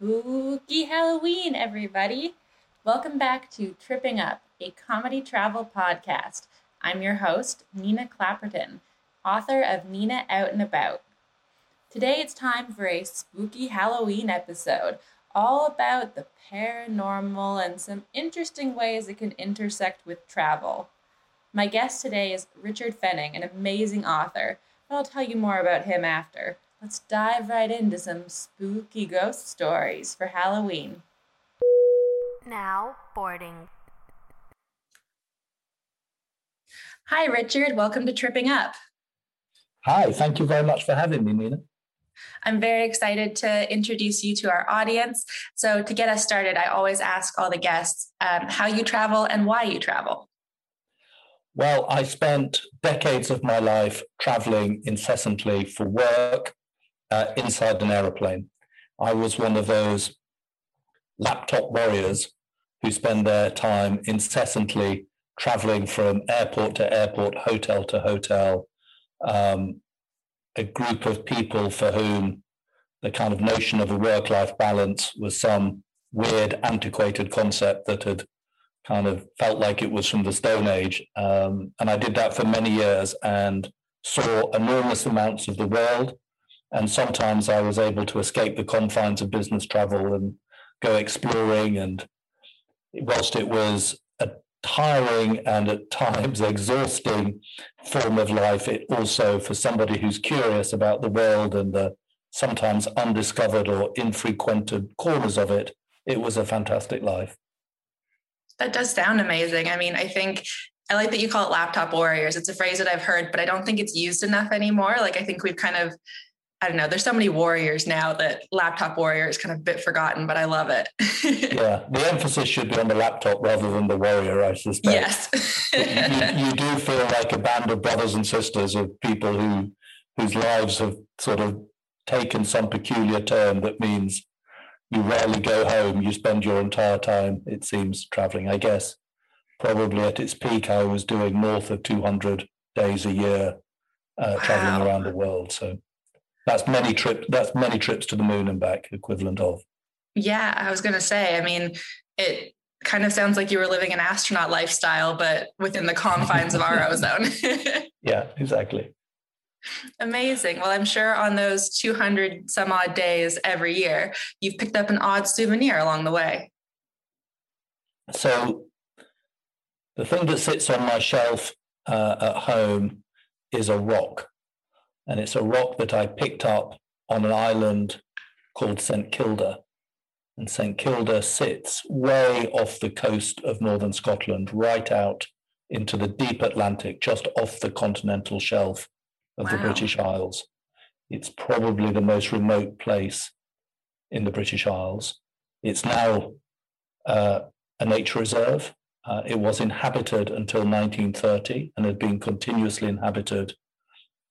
spooky Halloween, everybody! Welcome back to Tripping Up, a comedy travel podcast. I'm your host, Nina Clapperton, author of Nina Out and About. Today it's time for a spooky Halloween episode, all about the paranormal and some interesting ways it can intersect with travel. My guest today is Richard Fenning, an amazing author, but I'll tell you more about him after. Let's dive right into some spooky ghost stories for Halloween. Now boarding. Hi, Richard. Welcome to Tripping Up. Hi, thank you very much for having me, Nina. I'm very excited to introduce you to our audience. So, to get us started, I always ask all the guests um, how you travel and why you travel. Well, I spent decades of my life traveling incessantly for work uh, inside an aeroplane. I was one of those laptop warriors who spend their time incessantly traveling from airport to airport, hotel to hotel. Um, a group of people for whom the kind of notion of a work life balance was some weird, antiquated concept that had kind of felt like it was from the Stone Age. Um, and I did that for many years and saw enormous amounts of the world. And sometimes I was able to escape the confines of business travel and go exploring. And whilst it was a tiring and at times exhausting form of life, it also, for somebody who's curious about the world and the sometimes undiscovered or infrequented corners of it, it was a fantastic life. That does sound amazing. I mean, I think I like that you call it laptop warriors. It's a phrase that I've heard, but I don't think it's used enough anymore. Like, I think we've kind of I don't know. There's so many warriors now that laptop warrior is kind of a bit forgotten, but I love it. yeah, the emphasis should be on the laptop rather than the warrior, I suspect. Yes. you, you, do feel like a band of brothers and sisters of people who whose lives have sort of taken some peculiar turn that means you rarely go home. You spend your entire time, it seems, traveling. I guess probably at its peak, I was doing north of 200 days a year uh, wow. traveling around the world. So that's many trips. That's many trips to the moon and back, equivalent of. Yeah, I was going to say. I mean, it kind of sounds like you were living an astronaut lifestyle, but within the confines of our ozone. yeah, exactly. Amazing. Well, I'm sure on those 200 some odd days every year, you've picked up an odd souvenir along the way. So, the thing that sits on my shelf uh, at home is a rock and it's a rock that I picked up on an island called St Kilda. And St Kilda sits way off the coast of northern Scotland, right out into the deep Atlantic, just off the continental shelf of wow. the British Isles. It's probably the most remote place in the British Isles. It's now uh, a nature reserve. Uh, it was inhabited until 1930 and had been continuously inhabited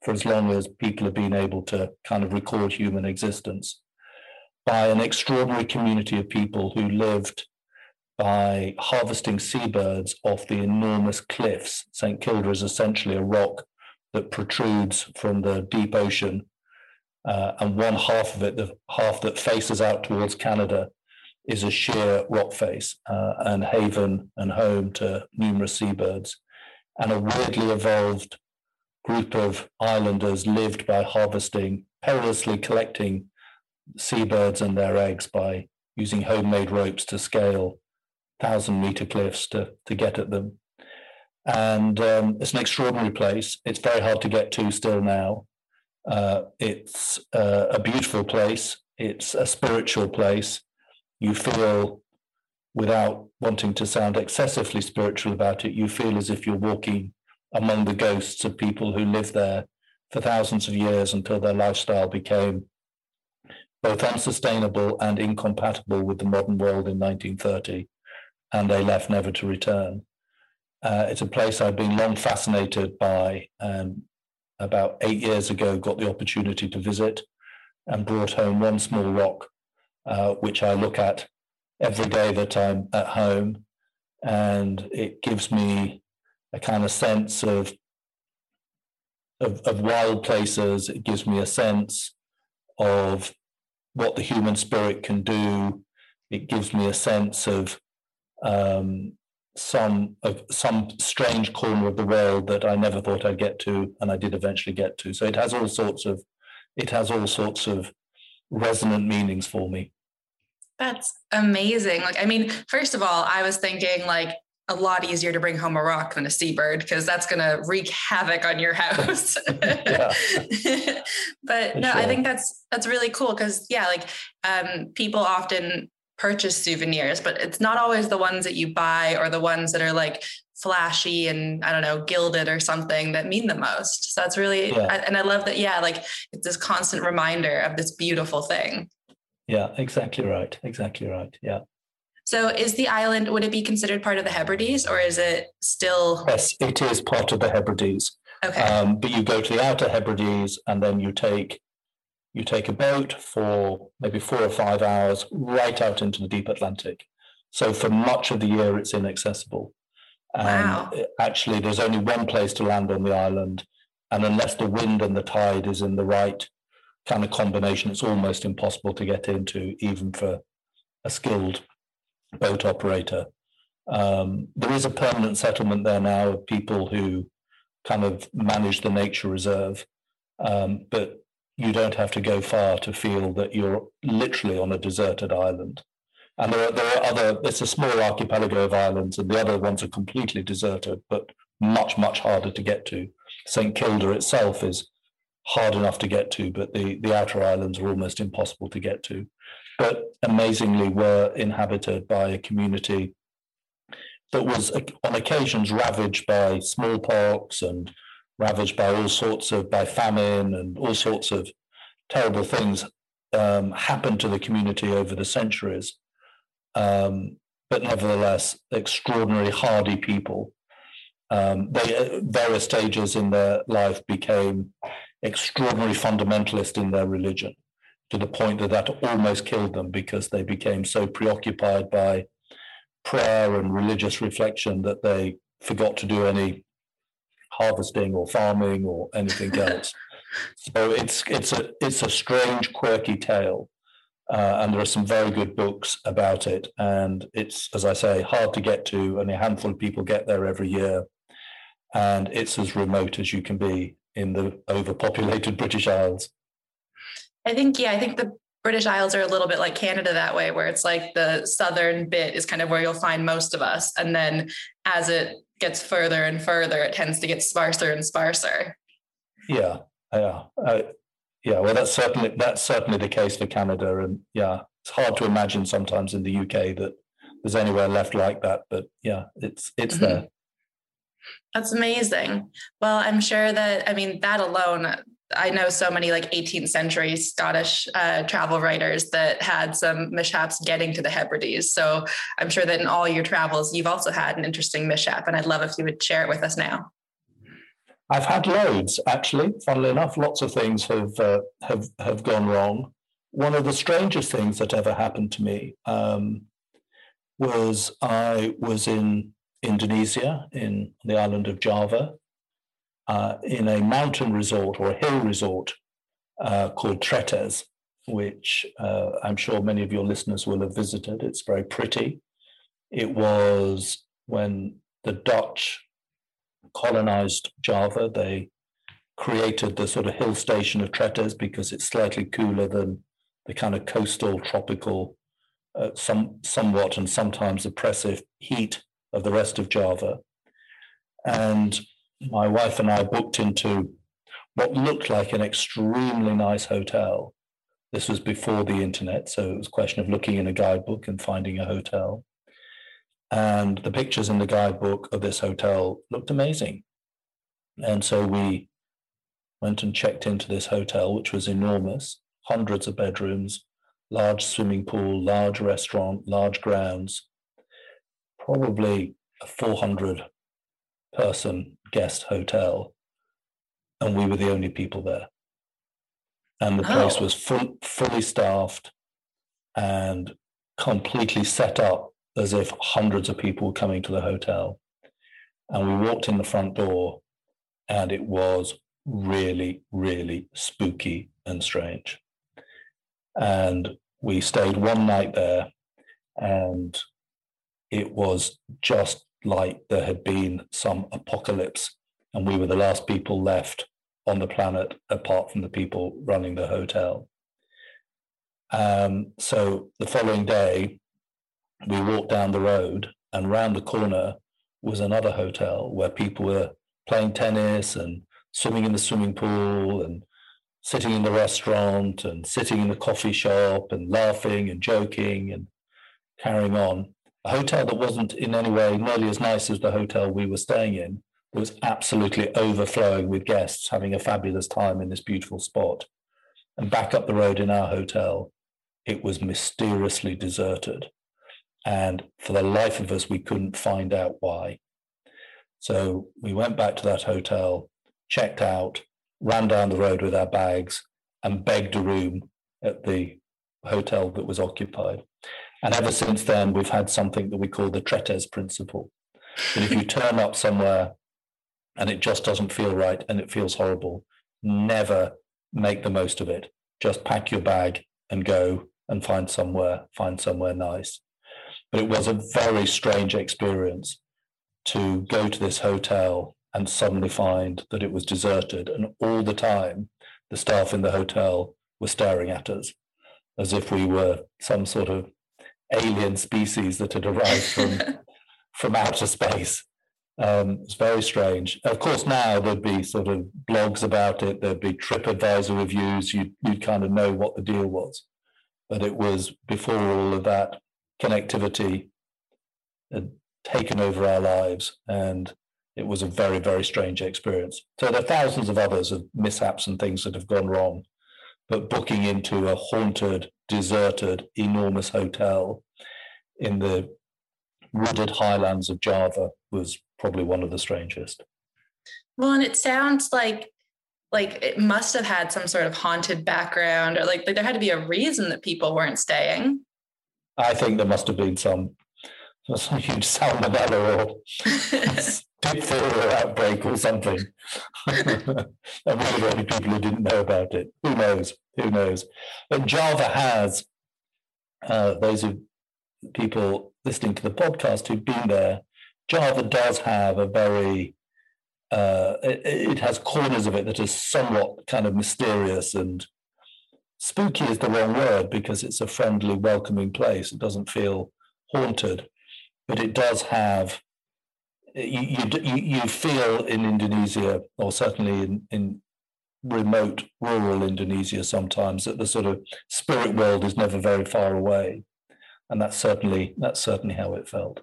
for as long as people have been able to kind of record human existence by an extraordinary community of people who lived by harvesting seabirds off the enormous cliffs. St. Kilda is essentially a rock that protrudes from the deep ocean, uh, and one half of it, the half that faces out towards Canada, is a sheer rock face uh, and haven and home to numerous seabirds. And a weirdly evolved group of islanders lived by harvesting, perilously collecting seabirds and their eggs by using homemade ropes to scale thousand meter cliffs to, to get at them. And um, it's an extraordinary place. It's very hard to get to still now. Uh, it's uh, a beautiful place. It's a spiritual place. You feel, without wanting to sound excessively spiritual about it, you feel as if you're walking among the ghosts of people who lived there for thousands of years until their lifestyle became both unsustainable and incompatible with the modern world in 1930, and they left never to return. Uh, it's a place I've been long fascinated by, and about eight years ago got the opportunity to visit and brought home one small rock, uh, which I look at every day that I'm at home, and it gives me a kind of sense of of, of wild places. It gives me a sense of what the human spirit can do. It gives me a sense of um, some of some strange corner of the world that I never thought I'd get to, and I did eventually get to. So it has all sorts of it has all sorts of resonant meanings for me. That's amazing. Like, I mean, first of all, I was thinking like a lot easier to bring home a rock than a seabird because that's going to wreak havoc on your house. but no, sure. I think that's that's really cool because yeah, like um, people often purchase souvenirs, but it's not always the ones that you buy or the ones that are like flashy and I don't know, gilded or something that mean the most. So that's really, yeah. I, and I love that. Yeah, like it's this constant reminder of this beautiful thing. Yeah, exactly right. Exactly right. Yeah. So is the island, would it be considered part of the Hebrides or is it still? Yes, it is part of the Hebrides. Okay. Um, but you go to the outer Hebrides and then you take you take a boat for maybe four or five hours right out into the deep Atlantic. So for much of the year, it's inaccessible. Wow. Actually, there's only one place to land on the island. And unless the wind and the tide is in the right kind of combination, it's almost impossible to get into, even for a skilled boat operator. Um, there is a permanent settlement there now of people who kind of manage the nature reserve. Um, but you don't have to go far to feel that you're literally on a deserted island. And there are, there are other, it's a small archipelago of islands, and the other ones are completely deserted, but much, much harder to get to. St. Kilda itself is hard enough to get to, but the, the outer islands are almost impossible to get to. But amazingly, were inhabited by a community that was on occasions ravaged by smallpox and ravaged by all sorts of by famine and all sorts of terrible things um, happened to the community over the centuries. Um, but nevertheless, extraordinary hardy people. Um, they, at various stages in their life, became extraordinary fundamentalist in their religion to the point that that almost killed them because they became so preoccupied by prayer and religious reflection that they forgot to do any harvesting or farming or anything else. so it's it's a it's a strange, quirky tale, uh, and there are some very good books about it. And it's, as I say, hard to get to. Only a handful of people get there every year, and it's as remote as you can be in the overpopulated British Isles. I think yeah, I think the British Isles are a little bit like Canada that way, where it's like the southern bit is kind of where you'll find most of us. And then as it gets further and further, it tends to get sparser and sparser. Yeah, yeah, uh, yeah. Well, that's certainly that's certainly the case for Canada, and yeah, it's hard to imagine sometimes in the UK that there's anywhere left like that. But yeah, it's it's mm-hmm. there. That's amazing. Well, I'm sure that I mean that alone I know so many like 18th century Scottish uh, travel writers that had some mishaps getting to the Hebrides. So I'm sure that in all your travels, you've also had an interesting mishap, and I'd love if you would share it with us now. I've had loads, actually. Funnily enough, lots of things have uh, have have gone wrong. One of the strangest things that ever happened to me um, was I was in Indonesia, in the island of Java, uh, in a mountain resort or a hill resort uh, called Tretes. which uh, I'm sure many of your listeners will have visited. It's very pretty. It was when the Dutch colonized Java, they created the sort of hill station of Tretes because it's slightly cooler than the kind of coastal tropical, uh, some somewhat and sometimes oppressive heat of the rest of Java. And my wife and I booked into what looked like an extremely nice hotel. This was before the internet, so it was a question of looking in a guidebook and finding a hotel. And the pictures in the guidebook of this hotel looked amazing. And so we went and checked into this hotel, which was enormous, hundreds of bedrooms, large swimming pool, large restaurant, large grounds, probably a 400 person guest hotel. And we were the only people there. And the place oh. was full, fully staffed and completely set up as if hundreds of people were coming to the hotel. And we walked in the front door, and it was really, really spooky and strange. And we stayed one night there, and it was just like there had been some apocalypse, and we were the last people left on the planet apart from the people running the hotel. Um, so the following day, we walked down the road, and round the corner was another hotel where people were playing tennis and swimming in the swimming pool and sitting in the restaurant and sitting in the coffee shop and laughing and joking and carrying on. A hotel that wasn't in any way nearly as nice as the hotel we were staying in was absolutely overflowing with guests having a fabulous time in this beautiful spot. And back up the road in our hotel, it was mysteriously deserted. And for the life of us, we couldn't find out why. So we went back to that hotel, checked out, ran down the road with our bags, and begged a room at the hotel that was occupied. And ever since then, we've had something that we call the Tretes principle. That if you turn up somewhere and it just doesn't feel right and it feels horrible, never make the most of it. Just pack your bag and go and find somewhere, find somewhere nice. But it was a very strange experience to go to this hotel and suddenly find that it was deserted. And all the time, the staff in the hotel were staring at us as if we were some sort of alien species that had arrived from, from outer space. Um, it's very strange. Of course, now there'd be sort of blogs about it. There'd be TripAdvisor reviews. You'd, you'd kind of know what the deal was. But it was before all of that connectivity had taken over our lives. And it was a very, very strange experience. So there are thousands of others of mishaps and things that have gone wrong. But booking into a haunted, deserted, enormous hotel in the wooded highlands of Java was probably one of the strangest. Well, and it sounds like like it must have had some sort of haunted background or like, like there had to be a reason that people weren't staying. I think there must have been some some huge salmonella or diphtheria outbreak or something. and we were the only people who didn't know about it. Who knows? Who knows? And Java has uh, those of people listening to the podcast who've been there. Java does have a very uh, it, it, has corners of it that are somewhat kind of mysterious and spooky is the wrong word because it's a friendly, welcoming place. It doesn't feel haunted, but it does have. You, you, you feel in Indonesia, or certainly in, in remote rural Indonesia, sometimes that the sort of spirit world is never very far away, and that's certainly that's certainly how it felt.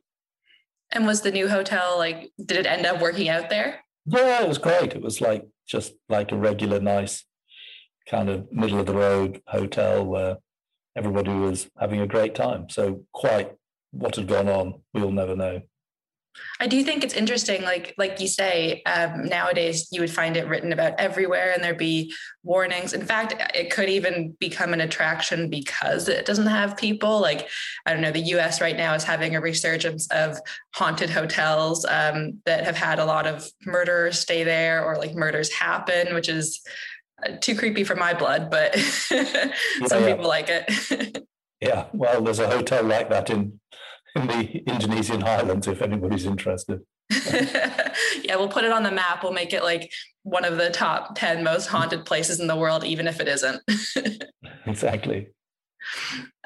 And was the new hotel like? Did it end up working out there? Yeah, it was great. It was like just like a regular, nice kind of middle of the road hotel where everybody was having a great time. So quite what had gone on, we'll never know. I do think it's interesting, like like you say, um, nowadays you would find it written about everywhere, and there'd be warnings. In fact, it could even become an attraction because it doesn't have people. Like I don't know, the U.S. right now is having a resurgence of haunted hotels um, that have had a lot of murderers stay there, or like murders happen, which is uh, too creepy for my blood, but some yeah. people like it. yeah, well, there's a hotel like that in in the Indonesian highlands if anybody's interested. yeah, we'll put it on the map. We'll make it like one of the top 10 most haunted places in the world, even if it isn't. exactly.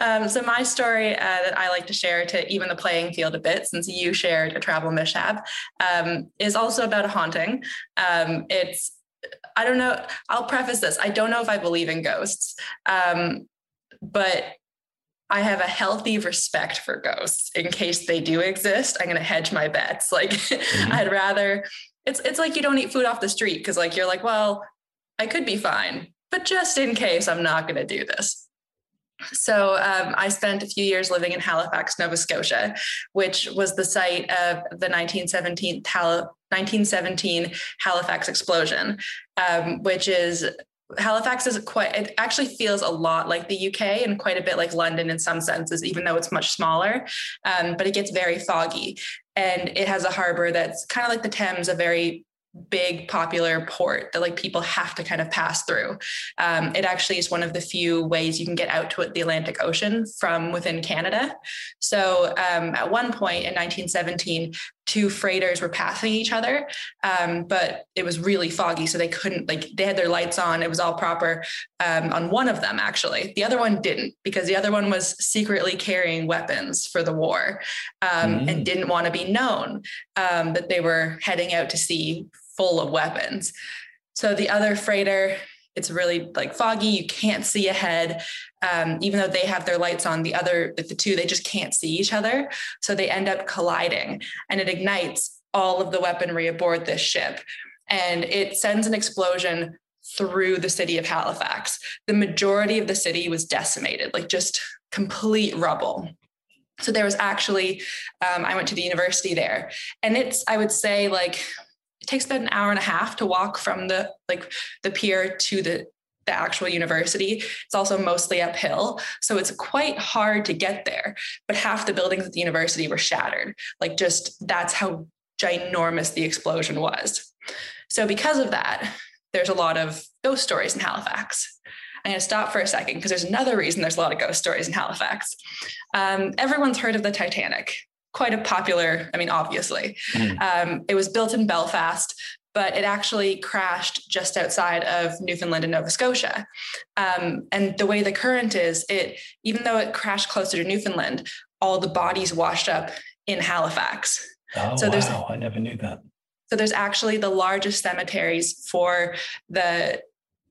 Um, so my story uh, that I like to share to even the playing field a bit, since you shared a travel mishap, um, is also about a haunting. Um, it's I don't know. I'll preface this. I don't know if I believe in ghosts, um, but I have a healthy respect for ghosts in case they do exist. I'm going to hedge my bets. Like mm-hmm. I'd rather it's it's like you don't eat food off the street because like you're like, well, I could be fine, but just in case, I'm not going to do this. So um, I spent a few years living in Halifax, Nova Scotia, which was the site of the 1917, Hal- 1917 Halifax explosion, um, which is Halifax is quite, it actually feels a lot like the UK and quite a bit like London in some senses, even though it's much smaller. Um, but it gets very foggy. And it has a harbor that's kind of like the Thames, a very big popular port that like people have to kind of pass through. Um, it actually is one of the few ways you can get out to the Atlantic Ocean from within Canada. So um, at one point in 1917, two freighters were passing each other, um, but it was really foggy, so they couldn't like they had their lights on. It was all proper um, on one of them actually. The other one didn't because the other one was secretly carrying weapons for the war um, mm. and didn't want to be known um, that they were heading out to sea full of weapons. So the other freighter it's really like foggy you can't see ahead um, even though they have their lights on the other the two they just can't see each other. So they end up colliding and it ignites all of the weaponry aboard this ship. And it sends an explosion through the city of halifax. The majority of the city was decimated like just complete rubble. So there was actually um, i went to the university there and it's i would say like it takes about an hour and a half to walk from the like the pier to the the actual university. It's also mostly uphill. So it's quite hard to get there. But half the buildings at the university were shattered. Like, just that's how ginormous the explosion was. So, because of that, there's a lot of ghost stories in Halifax. I'm going to stop for a second because there's another reason there's a lot of ghost stories in Halifax. Um, everyone's heard of the Titanic quite a popular, I mean, obviously. Mm. Um, it was built in Belfast, but it actually crashed just outside of Newfoundland and Nova Scotia. Um, and the way the current is, it even though it crashed closer to Newfoundland, all the bodies washed up in Halifax. Oh, so there's, wow. I never knew that. So there's actually the largest cemeteries for the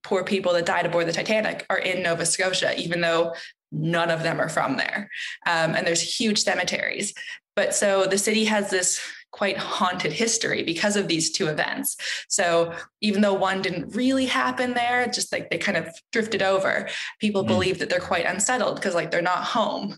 poor people that died aboard the Titanic are in Nova Scotia, even though none of them are from there. Um, and there's huge cemeteries. But so the city has this quite haunted history because of these two events. So even though one didn't really happen there, just like they kind of drifted over, people mm. believe that they're quite unsettled because like they're not home.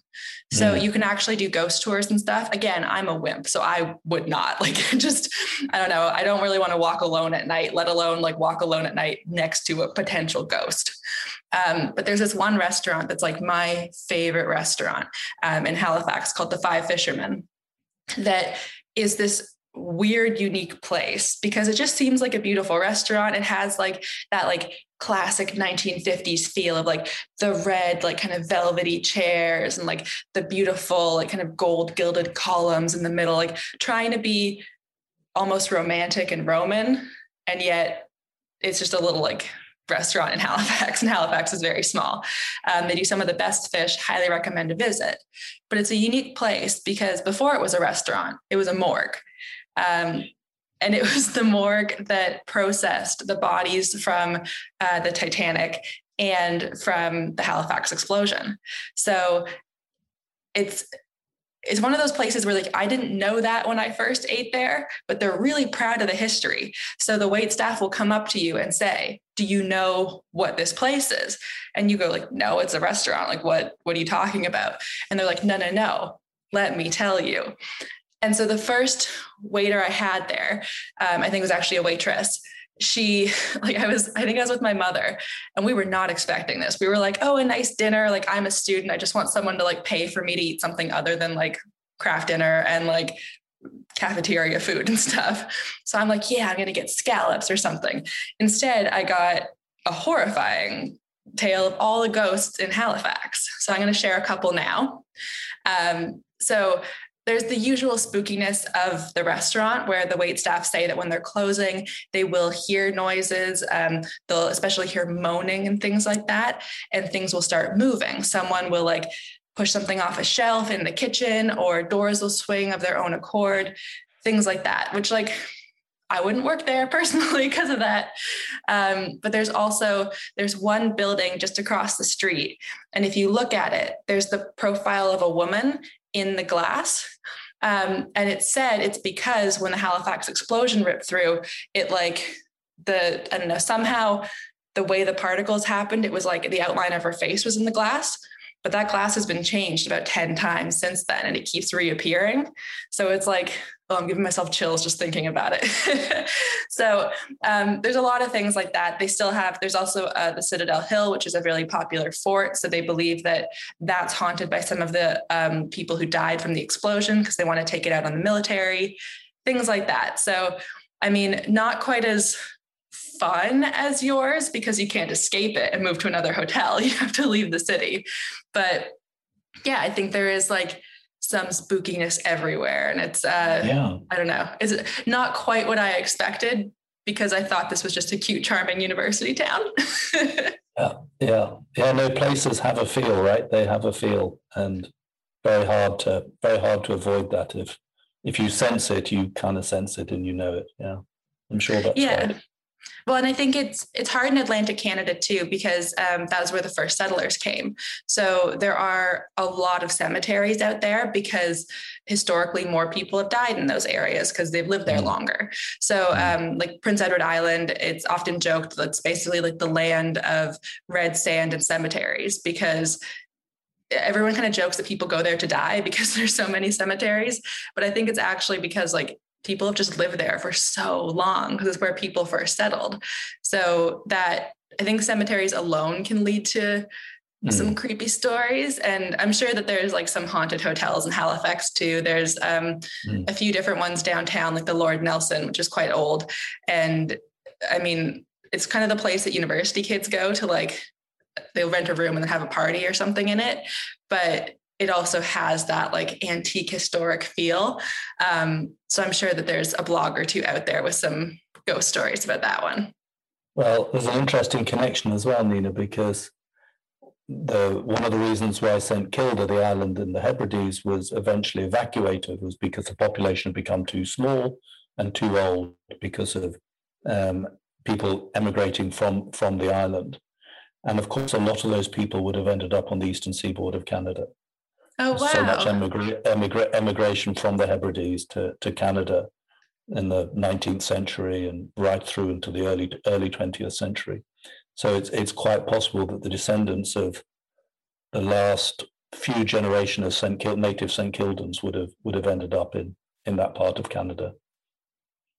So mm. you can actually do ghost tours and stuff. Again, I'm a wimp, so I would not like just I don't know, I don't really want to walk alone at night, let alone like walk alone at night next to a potential ghost. Um, but there's this one restaurant that's like my favorite restaurant um, in Halifax called the Five Fishermen that is this weird unique place because it just seems like a beautiful restaurant. It has like that like classic 1950s feel of like the red like kind of velvety chairs and like the beautiful like kind of gold gilded columns in the middle like trying to be almost romantic and roman and yet it's just a little like restaurant in Halifax, and Halifax is very small. Um, they do some of the best fish, highly recommend a visit. But it's a unique place because before it was a restaurant, it was a morgue. Um, and it was the morgue that processed the bodies from uh, the Titanic and from the Halifax explosion. So it's it's one of those places where like I didn't know that when I first ate there, but they're really proud of the history. So the wait staff will come up to you and say, "Do you know what this place is?" And you go like, "No, it's a restaurant. Like what what are you talking about?" And they're like, "No, no, no. Let me tell you." And so the first waiter I had there, um, I think was actually a waitress she like i was i think i was with my mother and we were not expecting this. We were like oh a nice dinner. Like i'm a student. I just want someone to like pay for me to eat something other than like Kraft Dinner and like cafeteria food and stuff. So i'm like yeah i'm gonna get scallops or something. Instead i got a horrifying tale of all the ghosts in Halifax. So I'm going to share a couple now. Um, so there's the usual spookiness of the restaurant where the wait staff say that when they're closing, they will hear noises. Um, they'll especially hear moaning and things like that, and things will start moving. Someone will like push something off a shelf in the kitchen, or doors will swing of their own accord, things like that, which like I wouldn't work there personally because of that. Um, but there's also there's one building just across the street, and if you look at it, there's the profile of a woman in the glass. Um, and it said it's because when the Halifax explosion ripped through, it like the, I don't know, somehow the way the particles happened, it was like the outline of her face was in the glass. But that glass has been changed about 10 times since then and it keeps reappearing. So it's like oh, I'm giving myself chills just thinking about it. so um, there's a lot of things like that. They still have, there's also uh, the Citadel Hill, which is a really popular fort. So they believe that that's haunted by some of the um, people who died from the explosion because they want to take it out on the military, things like that. So, I mean, not quite as fun as yours because you can't escape it and move to another hotel. You have to leave the city. But yeah, I think there is like, some spookiness everywhere. And it's, uh, yeah. I don't know, is it not quite what I expected because I thought this was just a cute, charming university town. yeah, yeah, yeah. No places have a feel, right? They have a feel, and very hard to very hard to avoid that. If if you sense it, you kind of sense it, and you know it. Yeah, I'm sure that's yeah. right. Well, and I think it's it's hard in Atlantic Canada too because um, that was where the first settlers came. So there are a lot of cemeteries out there because historically more people have died in those areas because they've lived there mm. longer. So mm. um, like Prince Edward Island, it's often joked that it's basically like the land of red sand and cemeteries because everyone kind of jokes that people go there to die because there's so many cemeteries but i think it's actually because like people have just lived there for so long because it's where people first settled. So that I think cemeteries alone can lead to mm. some creepy stories. And I'm sure that there's like some haunted hotels in Halifax too. There's um, mm. a few different ones downtown, like the Lord Nelson, which is quite old. And I mean, it's kind of the place that university kids go to like they'll rent a room and then have a party or something in it. But it also has that like antique historic feel. Um, so I'm sure that there's a blog or two out there with some ghost stories about that one. Well, there's an interesting connection as well, Nina, because the one of the reasons why St Kilda, the island in the Hebrides, was eventually evacuated was because the population had become too small and too old because of um, people emigrating from from the island. And of course, a lot of those people would have ended up on the eastern seaboard of Canada. Oh, wow. So much emigra- emigra- emigration from the Hebrides to, to Canada in the 19th century and right through into the early early 20th century. So it's it's quite possible that the descendants of the last few generations of St. Kil- native St. Kildans would have would have ended up in in that part of Canada.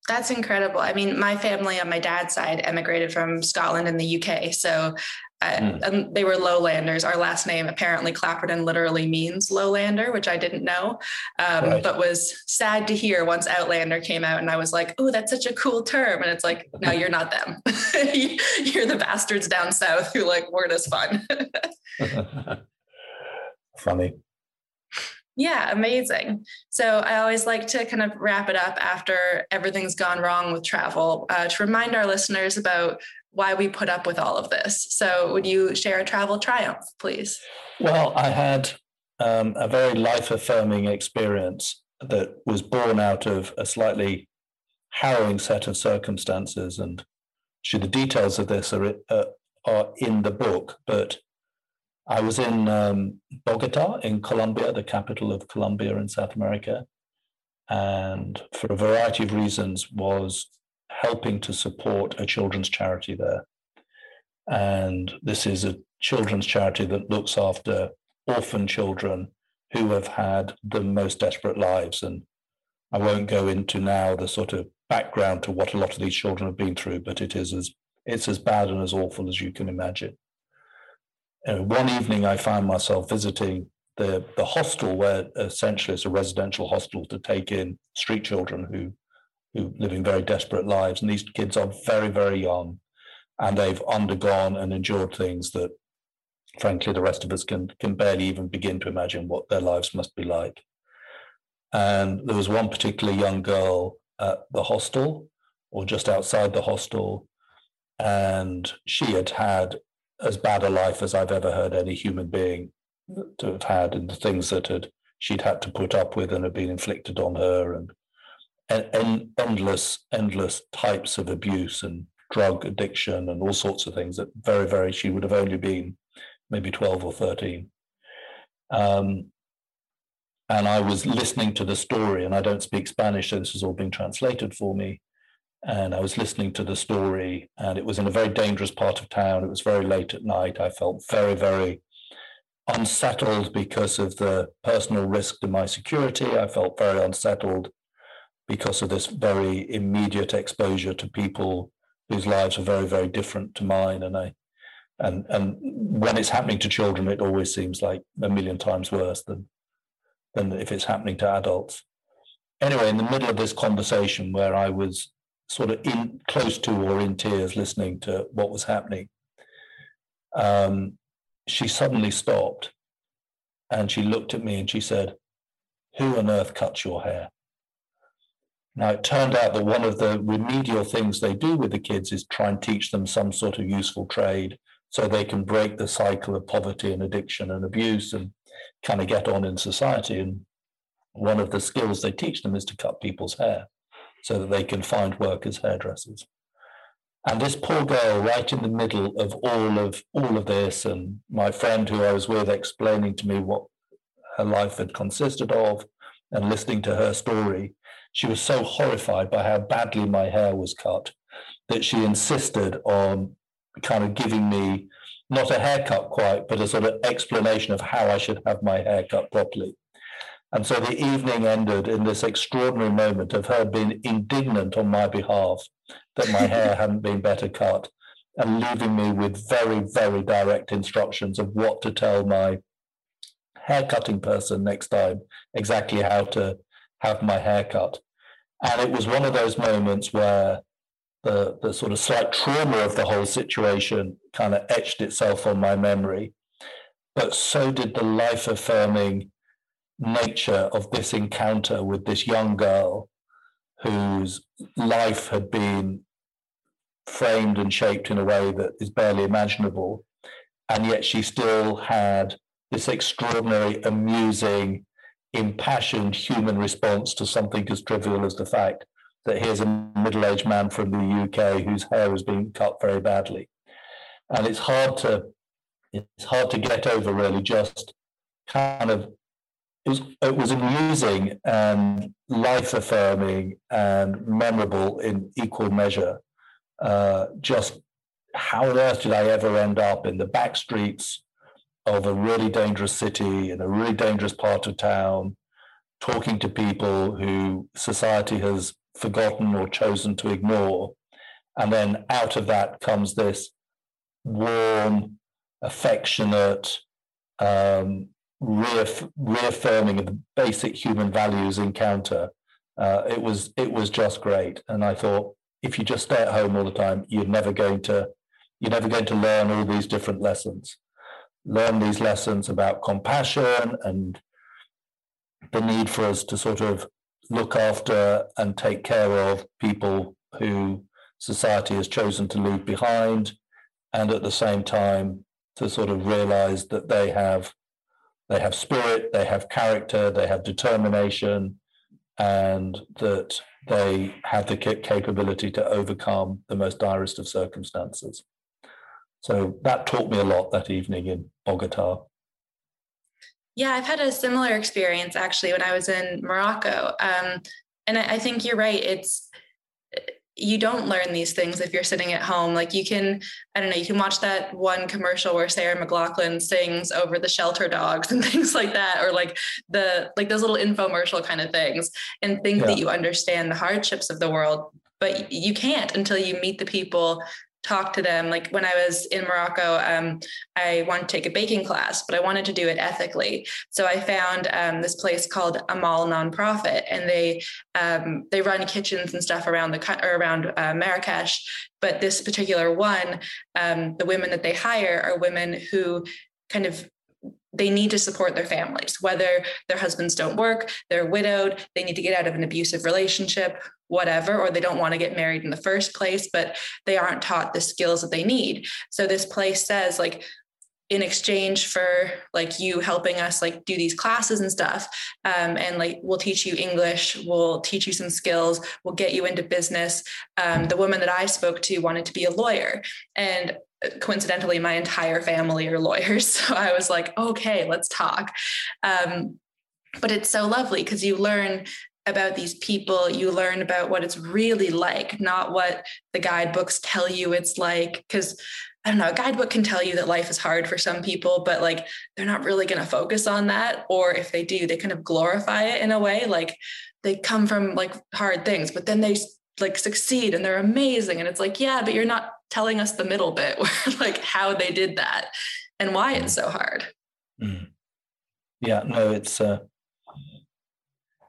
That's incredible. I mean, my family on my dad's side emigrated from Scotland and the UK. So mm. they were lowlanders. Our last name, apparently Clapperton literally means lowlander, which I didn't know, um, right. but was sad to hear once Outlander came out. And I was like, oh, that's such a cool term. And it's like, no, you're not them. you're the bastards down south who like weren't as fun. Funny. Yeah, amazing. So I always like to kind of wrap it up after everything's gone wrong with travel uh, to remind our listeners about why we put up with all of this. So would you share a travel triumph, please? Well, I had um, a very life affirming experience that was born out of a slightly harrowing set of circumstances. And the details of this are, uh, are in the book, but I was in um, Bogota in Colombia, the capital of Colombia in South America, and for a variety of reasons was helping to support a children's charity there. And this is a children's charity that looks after orphan children who have had the most desperate lives. And I won't go into now the sort of background to what a lot of these children have been through, but it is as it's as bad and as awful as you can imagine uh, one evening I found myself visiting the, the hostel where essentially it's a residential hostel to take in street children who who living very desperate lives. And these kids are very, very young. and they've undergone and endured things that, frankly, the rest of us can can barely even begin to imagine what their lives must be like. And there was one particular young girl at the hostel, or just outside the hostel, and she had had as bad a life as I've ever heard any human being to have had, and the things that had she'd had to put up with and had been inflicted on her, and, and, and endless, endless types of abuse and drug addiction and all sorts of things that very, very, she would have only been maybe 12 or 13. Um, and I was listening to the story, and I don't speak Spanish, so this was all being translated for me. And I was listening to the story, and it was in a very dangerous part of town. It was very late at night. I felt very, very unsettled because of the personal risk to my security. I felt very unsettled because of this very immediate exposure to people whose lives are very, very different to mine. And I and and when it's happening to children, it always seems like a million times worse than than if it's happening to adults. Anyway, in the middle of this conversation where I was sort of in close to or in tears listening to what was happening, um, she suddenly stopped and she looked at me and she said, Who on earth cuts your hair? Now, it turned out that one of the remedial things they do with the kids is try and teach them some sort of useful trade so they can break the cycle of poverty and addiction and abuse and kind of get on in society. And one of the skills they teach them is to cut people's hair so that they can find work as hairdressers. And this poor girl, right in the middle of all of all of this, and my friend who I was with explaining to me what her life had consisted of, and listening to her story, she was so horrified by how badly my hair was cut that she insisted on kind of giving me not a haircut quite, but a sort of explanation of how I should have my hair cut properly. And so the evening ended in this extraordinary moment of her being indignant on my behalf that my hair hadn't been better cut and leaving me with very, very direct instructions of what to tell my hair cutting person next time, exactly how to have my hair cut. And it was one of those moments where the, the sort of slight trauma of the whole situation kind of etched itself on my memory. But so did the life affirming nature of this encounter with this young girl whose life had been framed and shaped in a way that is barely imaginable. And yet she still had this extraordinary, amusing, impassioned human response to something as trivial as the fact that here's a middle aged man from the UK whose hair has been cut very badly. And it's hard to it's hard to get over really just kind of it was it was amusing and life affirming and memorable in equal measure. Uh, just how on earth did I ever end up in the back streets of a really dangerous city in a really dangerous part of town, talking to people who society has forgotten or chosen to ignore, and then out of that comes this warm, affectionate, um, reaff- reaffirming of the basic human values encounter. Uh, it was it was just great, and I thought if you just stay at home all the time, you're never going to you're never going to learn all these different lessons. Learn these lessons about compassion and the need for us to sort of look after and take care of people who society has chosen to leave behind, and at the same time to sort of realize that they have they have spirit, they have character, they have determination, and that they have the capability to overcome the most direst of circumstances. So that taught me a lot that evening in Bogota. Yeah, I've had a similar experience actually when I was in Morocco. Um, and I, I think you're right. It's you don't learn these things if you're sitting at home. Like you can, I don't know, you can watch that one commercial where Sarah McLachlan sings over the shelter dogs and things like that, or like the like those little infomercial kind of things, and think yeah. that you understand the hardships of the world, but you can't until you meet the people talk to them. Like when I was in Morocco, um, I wanted to take a baking class, but I wanted to do it ethically. So I found um, this place called Amal Nonprofit, and they um, they run kitchens and stuff around the or around uh, Marrakesh. But this particular one, um, the women that they hire are women who kind of they need to support their families, whether their husbands don't work, they're widowed, they need to get out of an abusive relationship, whatever, or they don't want to get married in the first place, but they aren't taught the skills that they need. So this place says, like, in exchange for like you helping us like do these classes and stuff um, and like we'll teach you english we'll teach you some skills we'll get you into business um, the woman that i spoke to wanted to be a lawyer and coincidentally my entire family are lawyers so i was like okay let's talk um, but it's so lovely because you learn about these people you learn about what it's really like not what the guidebooks tell you it's like because I don't know, a guidebook can tell you that life is hard for some people, but like they're not really going to focus on that. Or if they do, they kind of glorify it in a way. Like they come from like hard things, but then they like succeed and they're amazing. And it's like, yeah, but you're not telling us the middle bit where like how they did that and why it's so hard. Mm. Yeah, no, it's uh,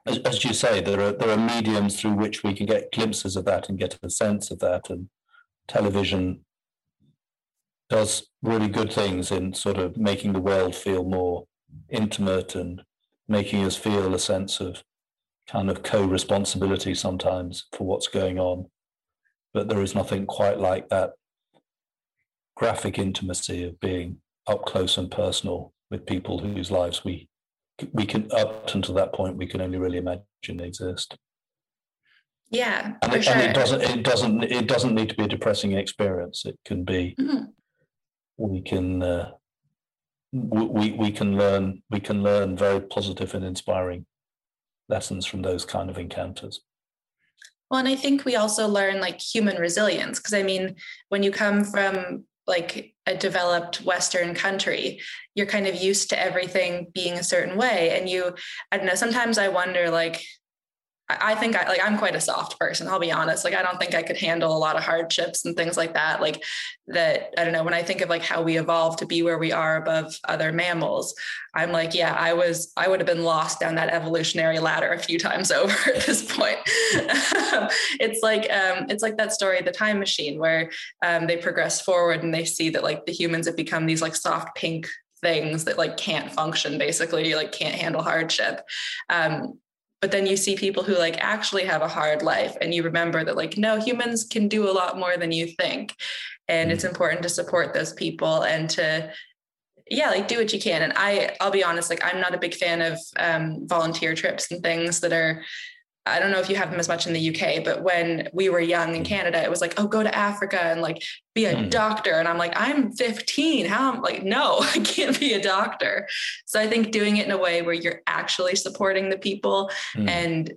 as, as, you say, there are there are mediums through which we can get glimpses of that and get a sense of that, and television does really good things in sort of making the world feel more intimate and making us feel a sense of kind of co-responsibility sometimes for what's going on but there is nothing quite like that graphic intimacy of being up close and personal with people whose lives we we can up until that point we can only really imagine exist yeah and, it, sure. and it, doesn't it doesn't it doesn't need to be a depressing experience it can be mm-hmm. we can uh, we we can learn we can learn very positive and inspiring lessons from those kind of encounters well, and I think we also learn like human resilience because I mean, when you come from like a developed Western country, you're kind of used to everything being a certain way. And you, I don't know, sometimes I wonder like, I think I like I'm quite a soft person. I'll be honest. Like I don't think I could handle a lot of hardships and things like that. Like that I don't know. When I think of like how we evolved to be where we are above other mammals, I'm like, yeah, I was. I would have been lost down that evolutionary ladder a few times over at this point. it's like um, it's like that story, the time machine, where um, they progress forward and they see that like the humans have become these like soft pink things that like can't function basically like can't handle hardship um, but then you see people who like actually have a hard life and you remember that like no humans can do a lot more than you think. And it's important to support those people and to yeah like do what you can. And i i'll be honest like i'm not a big fan of um, volunteer trips and things that are I don't know if you have them as much in the UK, but when we were young in Canada, it was like, oh, go to Africa and like be a mm. doctor. And I'm like, I'm 15. How I'm like, no, I can't be a doctor. So I think doing it in a way where you're actually supporting the people mm. and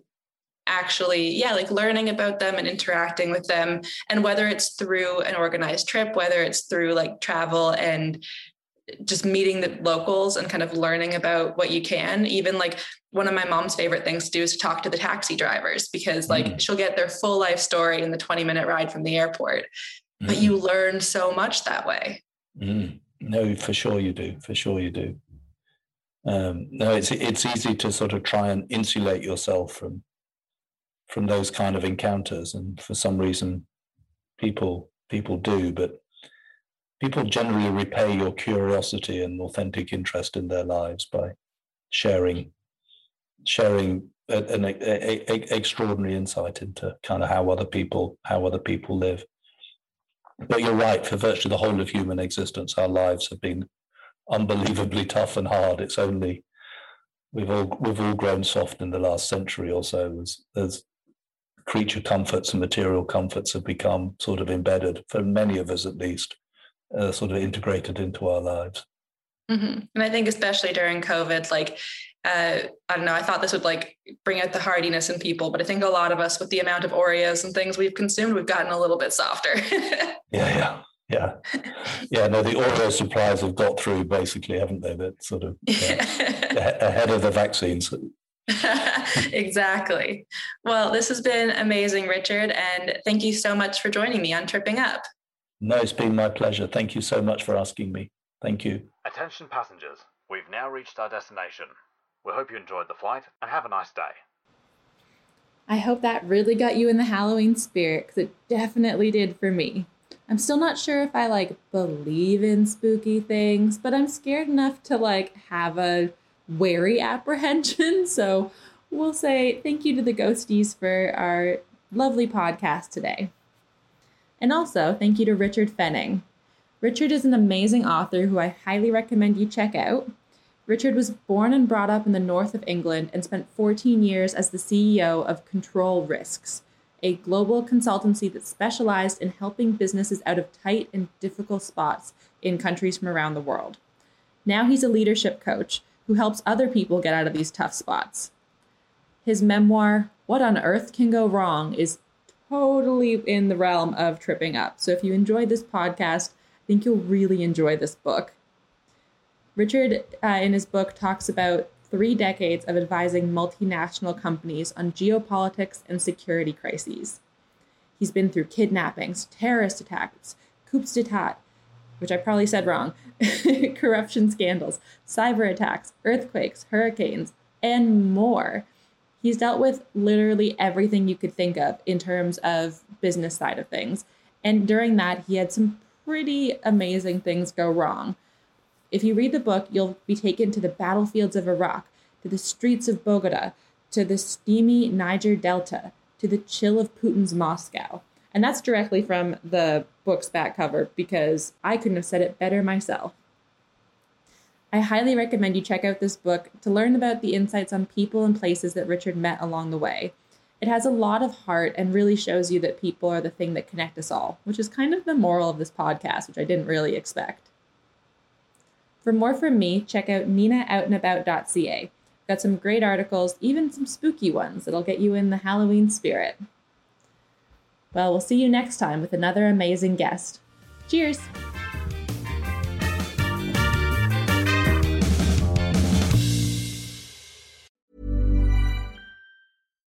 actually, yeah, like learning about them and interacting with them. And whether it's through an organized trip, whether it's through like travel and just meeting the locals and kind of learning about what you can even like one of my mom's favorite things to do is to talk to the taxi drivers because like mm. she'll get their full life story in the 20 minute ride from the airport mm. but you learn so much that way mm. no for sure you do for sure you do um, no it's it's easy to sort of try and insulate yourself from from those kind of encounters and for some reason people people do but people generally repay your curiosity and authentic interest in their lives by sharing sharing an, a, a, a, extraordinary insight into kind of how other people how other people live. But you're right for virtually the whole of human existence our lives have been unbelievably tough and hard. It's only we've all we've all grown soft in the last century or so as as creature comforts and material comforts have become sort of embedded for many of us at least uh, sort of integrated into our lives. Mm-hmm. And I think especially during COVID, like uh, I don't know, I thought this would like bring out the hardiness in people, but I think a lot of us, with the amount of Oreos and things we've consumed, we've gotten a little bit softer. yeah, yeah, yeah, yeah. No, the Oreo supplies have got through basically, haven't they? That sort of uh, ahead of the vaccines. exactly. Well, this has been amazing, Richard, and thank you so much for joining me on Tripping Up. No, it's been my pleasure. Thank you so much for asking me. Thank you. Attention passengers, we've now reached our destination. We hope you enjoyed the flight and have a nice day. I hope that really got you in the Halloween spirit because it definitely did for me. I'm still not sure if I like believe in spooky things, but I'm scared enough to like have a wary apprehension. So we'll say thank you to the ghosties for our lovely podcast today. And also, thank you to Richard Fenning. Richard is an amazing author who I highly recommend you check out. Richard was born and brought up in the north of England and spent 14 years as the CEO of Control Risks, a global consultancy that specialized in helping businesses out of tight and difficult spots in countries from around the world. Now he's a leadership coach who helps other people get out of these tough spots. His memoir, What on Earth Can Go Wrong, is totally in the realm of tripping up. So if you enjoyed this podcast, I think you'll really enjoy this book. Richard, uh, in his book, talks about three decades of advising multinational companies on geopolitics and security crises. He's been through kidnappings, terrorist attacks, coups d'etat, which I probably said wrong, corruption scandals, cyber attacks, earthquakes, hurricanes, and more. He's dealt with literally everything you could think of in terms of business side of things. And during that, he had some pretty amazing things go wrong. If you read the book, you'll be taken to the battlefields of Iraq, to the streets of Bogota, to the steamy Niger Delta, to the chill of Putin's Moscow. And that's directly from the book's back cover because I couldn't have said it better myself. I highly recommend you check out this book to learn about the insights on people and places that Richard met along the way. It has a lot of heart and really shows you that people are the thing that connect us all, which is kind of the moral of this podcast, which I didn't really expect. For more from me, check out ninaoutandabout.ca. Got some great articles, even some spooky ones that'll get you in the Halloween spirit. Well, we'll see you next time with another amazing guest. Cheers!